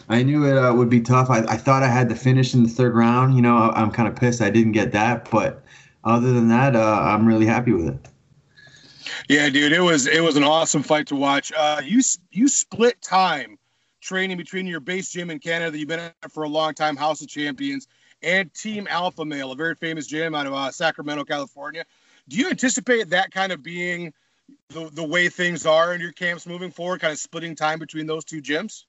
I knew it uh, would be tough. I, I thought I had to finish in the third round. You know, I, am kind of pissed I didn't get that, but other than that, uh, I'm really happy with it. Yeah, dude, it was it was an awesome fight to watch. Uh, you you split time training between your base gym in Canada that you've been at for a long time, House of Champions, and Team Alpha Male, a very famous gym out of uh, Sacramento, California. Do you anticipate that kind of being the, the way things are in your camps moving forward, kind of splitting time between those two gyms?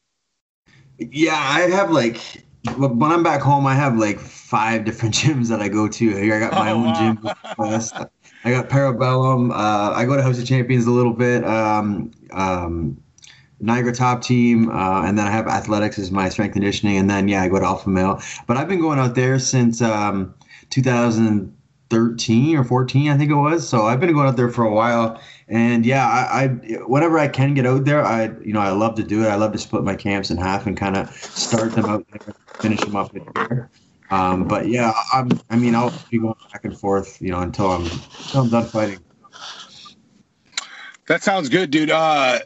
Yeah, I have like when I'm back home, I have like five different gyms that I go to. I got my oh, own wow. gym. I got Parabellum. Uh, I go to House of Champions a little bit. Um, um, Niagara Top Team, uh, and then I have athletics as my strength conditioning, and then yeah, I go to Alpha Male. But I've been going out there since um, 2013 or 14, I think it was. So I've been going out there for a while, and yeah, I, I whenever I can get out there, I you know I love to do it. I love to split my camps in half and kind of start them out there, finish them up here. Um, but yeah, I'm. I mean, I'll be going back and forth, you know, until I'm until I'm done fighting. That sounds good, dude. Uh,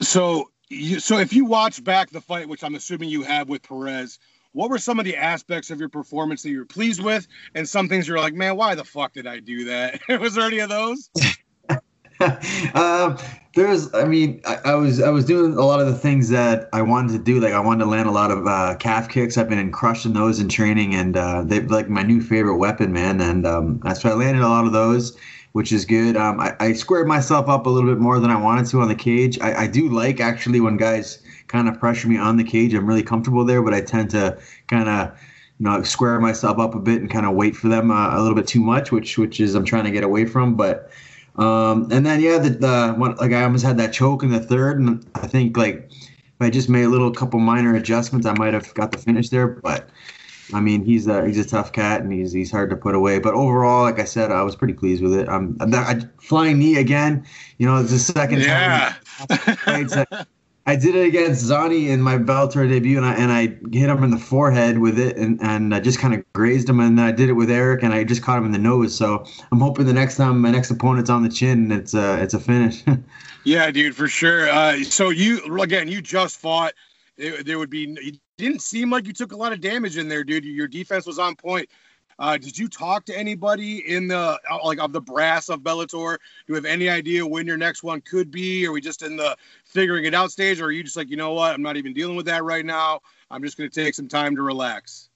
so you, so if you watch back the fight, which I'm assuming you have with Perez, what were some of the aspects of your performance that you were pleased with, and some things you're like, man, why the fuck did I do that? was there any of those? um, there's, I mean, I, I, was I was doing a lot of the things that I wanted to do. Like I wanted to land a lot of uh, calf kicks. I've been crushing those in training, and uh, they like my new favorite weapon, man. And um, so I landed a lot of those, which is good. Um, I, I, squared myself up a little bit more than I wanted to on the cage. I, I do like actually when guys kind of pressure me on the cage. I'm really comfortable there, but I tend to kind of you know square myself up a bit and kind of wait for them uh, a little bit too much, which which is I'm trying to get away from, but. Um, and then yeah, the, the one, like I almost had that choke in the third, and I think like if I just made a little couple minor adjustments, I might have got the finish there. But I mean, he's a he's a tough cat, and he's he's hard to put away. But overall, like I said, I was pretty pleased with it. I'm, I'm flying knee again. You know, it's the second yeah. time. I did it against Zani in my Bellator debut, and I and I hit him in the forehead with it, and and I just kind of grazed him. And then I did it with Eric, and I just caught him in the nose. So I'm hoping the next time my next opponent's on the chin, it's a it's a finish. yeah, dude, for sure. Uh, so you again, you just fought. There would be. It didn't seem like you took a lot of damage in there, dude. Your defense was on point. Uh, did you talk to anybody in the uh, like of the brass of Bellator? Do you have any idea when your next one could be? Are we just in the figuring it out stage, or are you just like, you know what, I'm not even dealing with that right now. I'm just going to take some time to relax.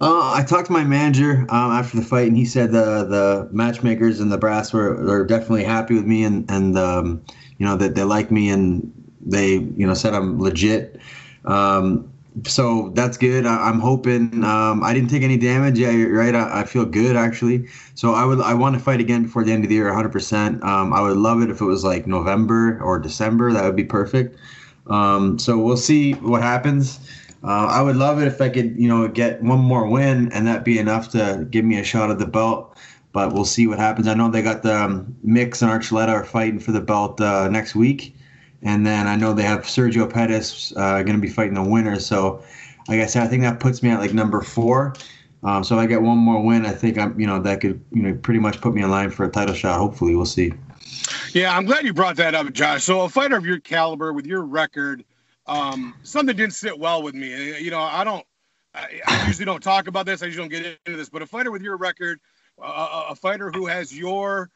Uh, I talked to my manager um, after the fight, and he said the the matchmakers and the brass were, were definitely happy with me, and and um, you know that they like me, and they you know said I'm legit. Um, so that's good. I, am hoping. Um, I didn't take any damage. Yeah, you're right. I, I, feel good actually. So I would. I want to fight again before the end of the year, 100. Um, I would love it if it was like November or December. That would be perfect. Um, so we'll see what happens. Uh, I would love it if I could, you know, get one more win and that be enough to give me a shot at the belt. But we'll see what happens. I know they got the um, Mix and Archuleta are fighting for the belt uh, next week. And then I know they have Sergio Pettis uh, going to be fighting the winner. So, like I said, I think that puts me at like number four. Um, so if I get one more win, I think I'm, you know, that could, you know, pretty much put me in line for a title shot. Hopefully, we'll see. Yeah, I'm glad you brought that up, Josh. So a fighter of your caliber with your record, um, something didn't sit well with me. You know, I don't, I, I usually don't talk about this. I usually don't get into this, but a fighter with your record, uh, a fighter who has your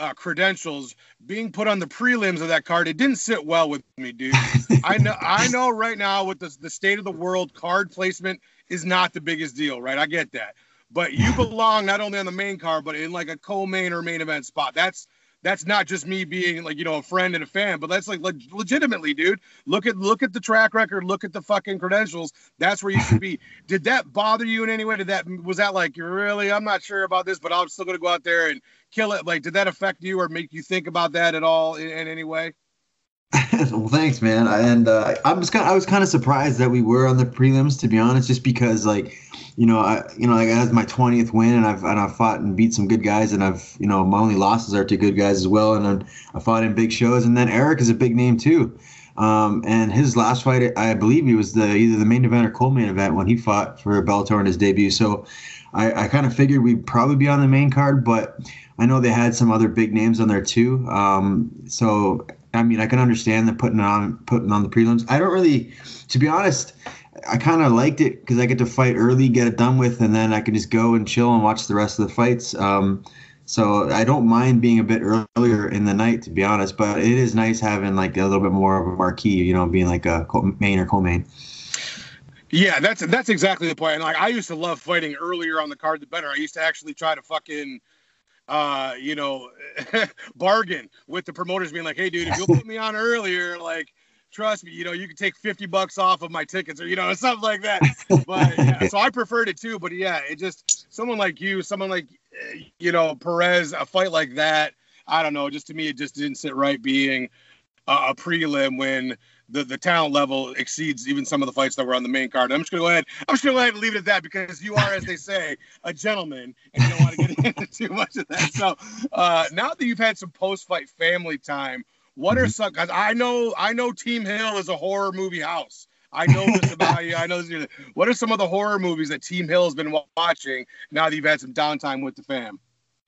uh, credentials being put on the prelims of that card, it didn't sit well with me, dude. I know, I know right now with the, the state of the world, card placement is not the biggest deal, right? I get that, but you belong not only on the main card, but in like a co-main or main event spot. That's that's not just me being like you know a friend and a fan, but that's like le- legitimately, dude. Look at look at the track record, look at the fucking credentials. That's where you should be. Did that bother you in any way? Did that was that like really? I'm not sure about this, but I'm still gonna go out there and kill it. Like, did that affect you or make you think about that at all in, in any way? well, thanks, man. And uh, I'm just kind of, I was kind of surprised that we were on the prelims, to be honest, just because like, you know, I you know, like, I had my twentieth win, and I've and I've fought and beat some good guys, and I've you know my only losses are to good guys as well, and I've fought in big shows, and then Eric is a big name too. Um, and his last fight, I believe he was the either the main event or co-main event when he fought for Bellator in his debut. So I, I kind of figured we'd probably be on the main card, but I know they had some other big names on there too. Um, so I mean, I can understand them putting on putting on the prelims. I don't really, to be honest, I kind of liked it because I get to fight early, get it done with, and then I can just go and chill and watch the rest of the fights. Um, so I don't mind being a bit earlier in the night, to be honest. But it is nice having like a little bit more of a marquee, you know, being like a main or co-main. Yeah, that's that's exactly the point. And like I used to love fighting earlier on the card, the better. I used to actually try to fucking uh, you know, bargain with the promoters being like, hey dude, if you'll put me on earlier, like trust me, you know, you can take 50 bucks off of my tickets or, you know, something like that. But yeah, so I preferred it too. But yeah, it just, someone like you, someone like, you know, Perez, a fight like that, I don't know, just to me, it just didn't sit right being a, a prelim when the, the talent level exceeds even some of the fights that were on the main card. I'm just gonna go ahead. I'm just gonna go ahead and leave it at that because you are, as they say, a gentleman, and you don't want to get into too much of that. So uh, now that you've had some post-fight family time, what are mm-hmm. some? Cause I know I know Team Hill is a horror movie house. I know this about you. I know this. What are some of the horror movies that Team Hill has been watching now that you've had some downtime with the fam?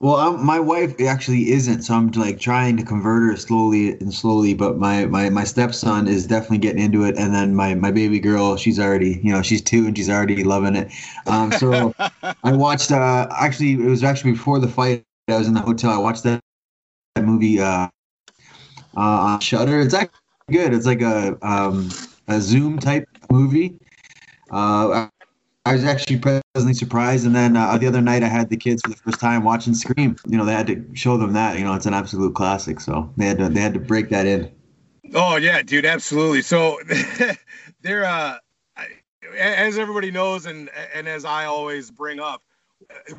Well, I'm, my wife actually isn't, so I'm like trying to convert her slowly and slowly. But my, my, my stepson is definitely getting into it, and then my, my baby girl, she's already you know she's two and she's already loving it. Um, so I watched. Uh, actually, it was actually before the fight. I was in the hotel. I watched that, that movie uh, uh, on Shudder. It's actually good. It's like a um, a Zoom type movie. Uh, I was actually pleasantly surprised. And then uh, the other night, I had the kids for the first time watching Scream. You know, they had to show them that. You know, it's an absolute classic. So they had to they had to break that in. Oh yeah, dude, absolutely. So they're uh, as everybody knows, and and as I always bring up,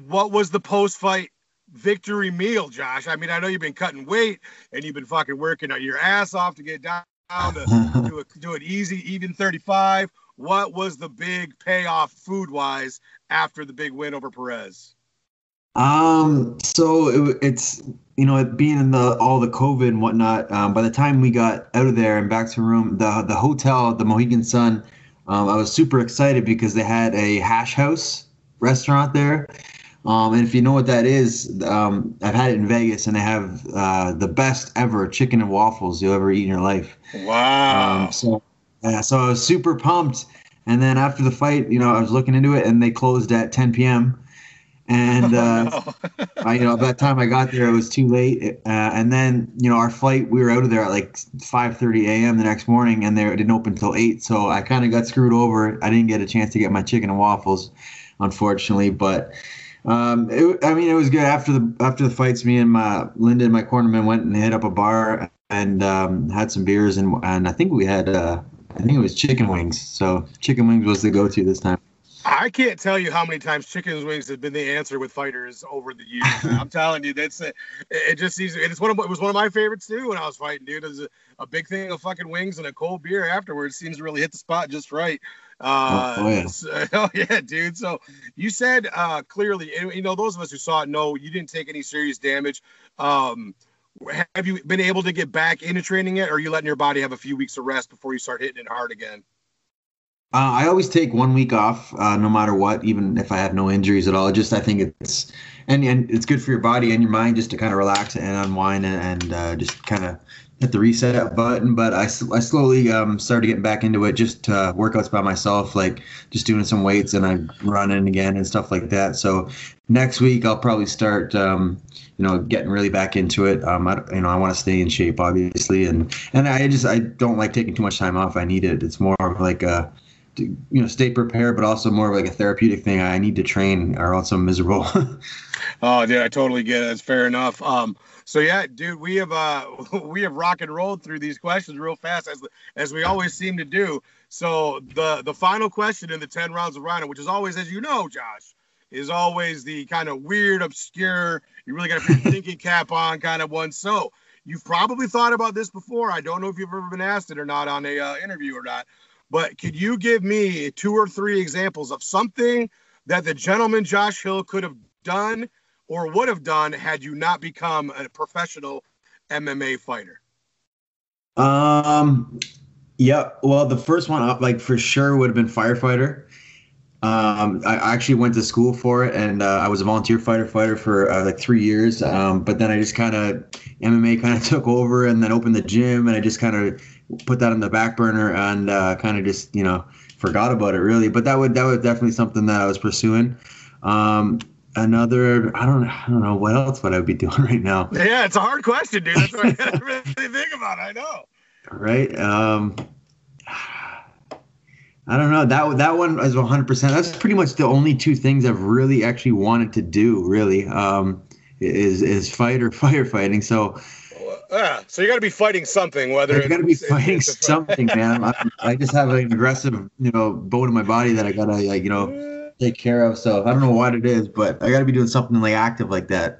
what was the post fight victory meal, Josh? I mean, I know you've been cutting weight and you've been fucking working your ass off to get down to do, a, do an easy even 35 what was the big payoff food wise after the big win over Perez? Um, so it, it's you know it being in the all the COVID and whatnot. Um, by the time we got out of there and back to the room, the the hotel, the Mohegan Sun, um, I was super excited because they had a hash house restaurant there. Um, and if you know what that is, um, I've had it in Vegas, and they have uh, the best ever chicken and waffles you'll ever eat in your life. Wow! Um, so yeah, so I was super pumped. And then after the fight, you know, I was looking into it, and they closed at 10 p.m. And uh, I, you know, by the time I got there, it was too late. Uh, and then, you know, our flight, we were out of there at like 5:30 a.m. the next morning, and they didn't open until eight. So I kind of got screwed over. I didn't get a chance to get my chicken and waffles, unfortunately. But um, it, I mean, it was good after the after the fights. Me and my Linda and my cornerman went and hit up a bar and um, had some beers, and and I think we had. Uh, I think it was chicken wings. So chicken wings was the go-to this time. I can't tell you how many times chicken wings have been the answer with fighters over the years. I'm telling you, that's it. It just seems it's one of it was one of my favorites too when I was fighting, dude. Is a, a, big thing of fucking wings and a cold beer afterwards seems to really hit the spot just right. Uh, oh, yeah. So, oh yeah, dude. So you said uh, clearly, you know, those of us who saw it know you didn't take any serious damage. Um, have you been able to get back into training yet, or are you letting your body have a few weeks of rest before you start hitting it hard again? Uh, I always take one week off, uh, no matter what, even if I have no injuries at all. Just I think it's and and it's good for your body and your mind just to kind of relax and unwind and, and uh, just kind of hit the reset button. But I, I slowly um, started getting back into it, just uh, workouts by myself, like just doing some weights and I'm running again and stuff like that. So next week I'll probably start. Um, you know, getting really back into it. Um, I, you know, I want to stay in shape, obviously, and and I just I don't like taking too much time off. I need it. It's more of like a, you know, stay prepared, but also more of like a therapeutic thing. I need to train, or else I'm miserable. oh, dude, I totally get it. That's fair enough. Um, so yeah, dude, we have uh we have rock and rolled through these questions real fast as as we always seem to do. So the the final question in the ten rounds of Rhino, which is always, as you know, Josh, is always the kind of weird, obscure, you really got to put your thinking cap on kind of one. So you've probably thought about this before. I don't know if you've ever been asked it or not on a uh, interview or not, but could you give me two or three examples of something that the gentleman Josh Hill could have done or would have done had you not become a professional MMA fighter? Um, yeah. Well, the first one, uh, like for sure, would have been firefighter. Um, I actually went to school for it, and uh, I was a volunteer fighter fighter for uh, like three years. Um, but then I just kind of MMA kind of took over, and then opened the gym, and I just kind of put that on the back burner, and uh, kind of just you know forgot about it really. But that would that was definitely something that I was pursuing. Um, another, I don't, I don't know what else would I be doing right now. Yeah, it's a hard question, dude. That's what I gotta really think about. I know. Right. Um, I don't know that that one is 100. percent That's pretty much the only two things I've really actually wanted to do. Really, um, is is fight or firefighting. So. Yeah, so you got to be fighting something, whether you got to be fighting something, man. I, I, just have an aggressive, you know, bone in my body that I gotta, like, you know, take care of. So I don't know what it is, but I got to be doing something like active like that.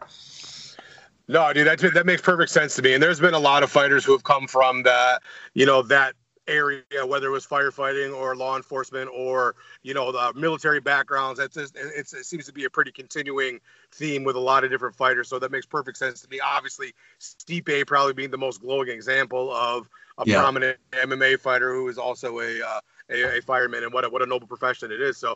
No, dude, that that makes perfect sense to me. And there's been a lot of fighters who have come from that, you know, that area, whether it was firefighting or law enforcement or you know the military backgrounds. That's just, it's, it seems to be a pretty continuing theme with a lot of different fighters. So that makes perfect sense to me. Obviously, Stipe probably being the most glowing example of a yeah. prominent MMA fighter who is also a, uh, a, a fireman, and what a, what a noble profession it is. So,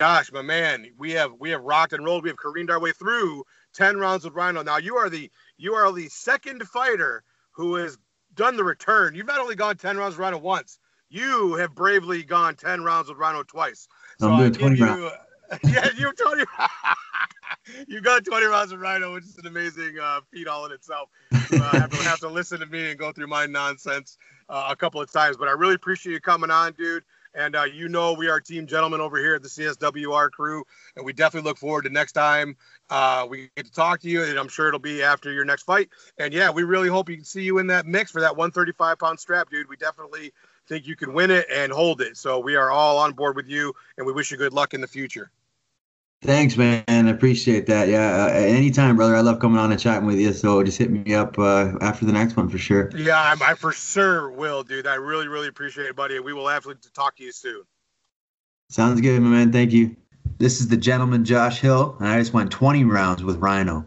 Josh, my man, we have we have rocked and rolled. We have careened our way through ten rounds with Rhino. Now you are the you are the second fighter who has done the return. You've not only gone 10 rounds with Rhino once, you have bravely gone 10 rounds with Rhino twice. So I'm doing 20 you, rounds. yeah, you 20. you got 20 rounds with Rhino, which is an amazing uh, feat all in itself. Uh, have, to, have to listen to me and go through my nonsense uh, a couple of times. But I really appreciate you coming on, dude. And uh, you know, we are team gentlemen over here at the CSWR crew, and we definitely look forward to next time uh, we get to talk to you. And I'm sure it'll be after your next fight. And yeah, we really hope you can see you in that mix for that 135 pound strap, dude. We definitely think you can win it and hold it. So we are all on board with you, and we wish you good luck in the future. Thanks, man. I appreciate that. Yeah, uh, anytime, brother. I love coming on and chatting with you. So just hit me up uh, after the next one for sure. Yeah, I, I for sure will, dude. I really, really appreciate it, buddy. We will absolutely talk to you soon. Sounds good, my man. Thank you. This is the gentleman, Josh Hill, and I just went 20 rounds with Rhino.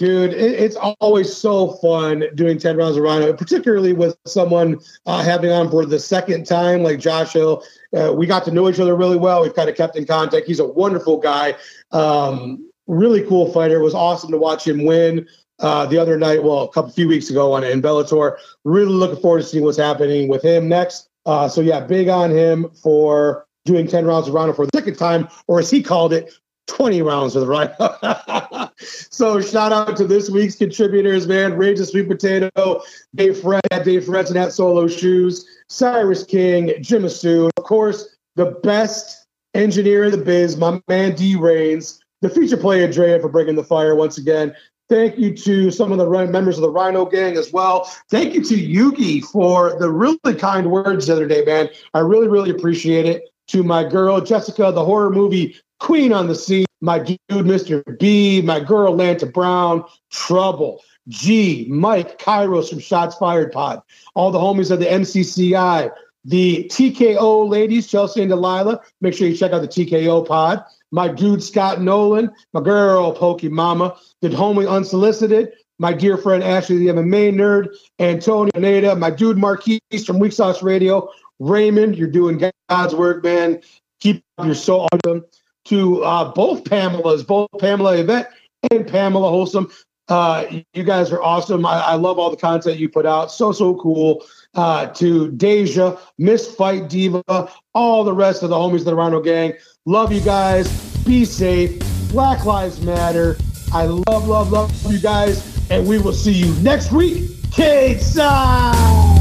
Dude, it, it's always so fun doing 10 rounds of Rhino, particularly with someone uh, having on for the second time, like Josh Hill. Uh, we got to know each other really well. We've kind of kept in contact. He's a wonderful guy, um, really cool fighter. It was awesome to watch him win uh, the other night, well, a couple few weeks ago on in Bellator. Really looking forward to seeing what's happening with him next. Uh, so, yeah, big on him for doing 10 rounds of Rhino for the second time, or as he called it, 20 rounds with Rhino. so shout out to this week's contributors, man. Rage the Sweet Potato, Dave Fred at Dave Fred's Net Solo Shoes, Cyrus King, Jim Asoon, of course, the best engineer in the biz, my man D Rains, the feature player Drea for bringing the fire once again. Thank you to some of the members of the Rhino Gang as well. Thank you to Yugi for the really kind words the other day, man. I really, really appreciate it. To my girl Jessica, the horror movie Queen on the scene, my dude, Mr. B, my girl, Lanta Brown, Trouble, G, Mike, Kairos from Shots Fired Pod, all the homies of the MCCI, the TKO ladies, Chelsea and Delilah. Make sure you check out the TKO pod. My dude, Scott Nolan, my girl, Pokey Mama, the homie Unsolicited, my dear friend Ashley, the MMA nerd, Antonio Nada, my dude Marquise from Weak Sauce Radio, Raymond, you're doing God's work, man. Keep up, you're so awesome to uh, both Pamelas, both Pamela Yvette and Pamela Wholesome. Uh, you guys are awesome. I, I, love all the content you put out. So, so cool. Uh, to Deja, Miss Fight Diva, all the rest of the homies of the Rhino Gang. Love you guys. Be safe. Black Lives Matter. I love, love, love you guys. And we will see you next week. Side.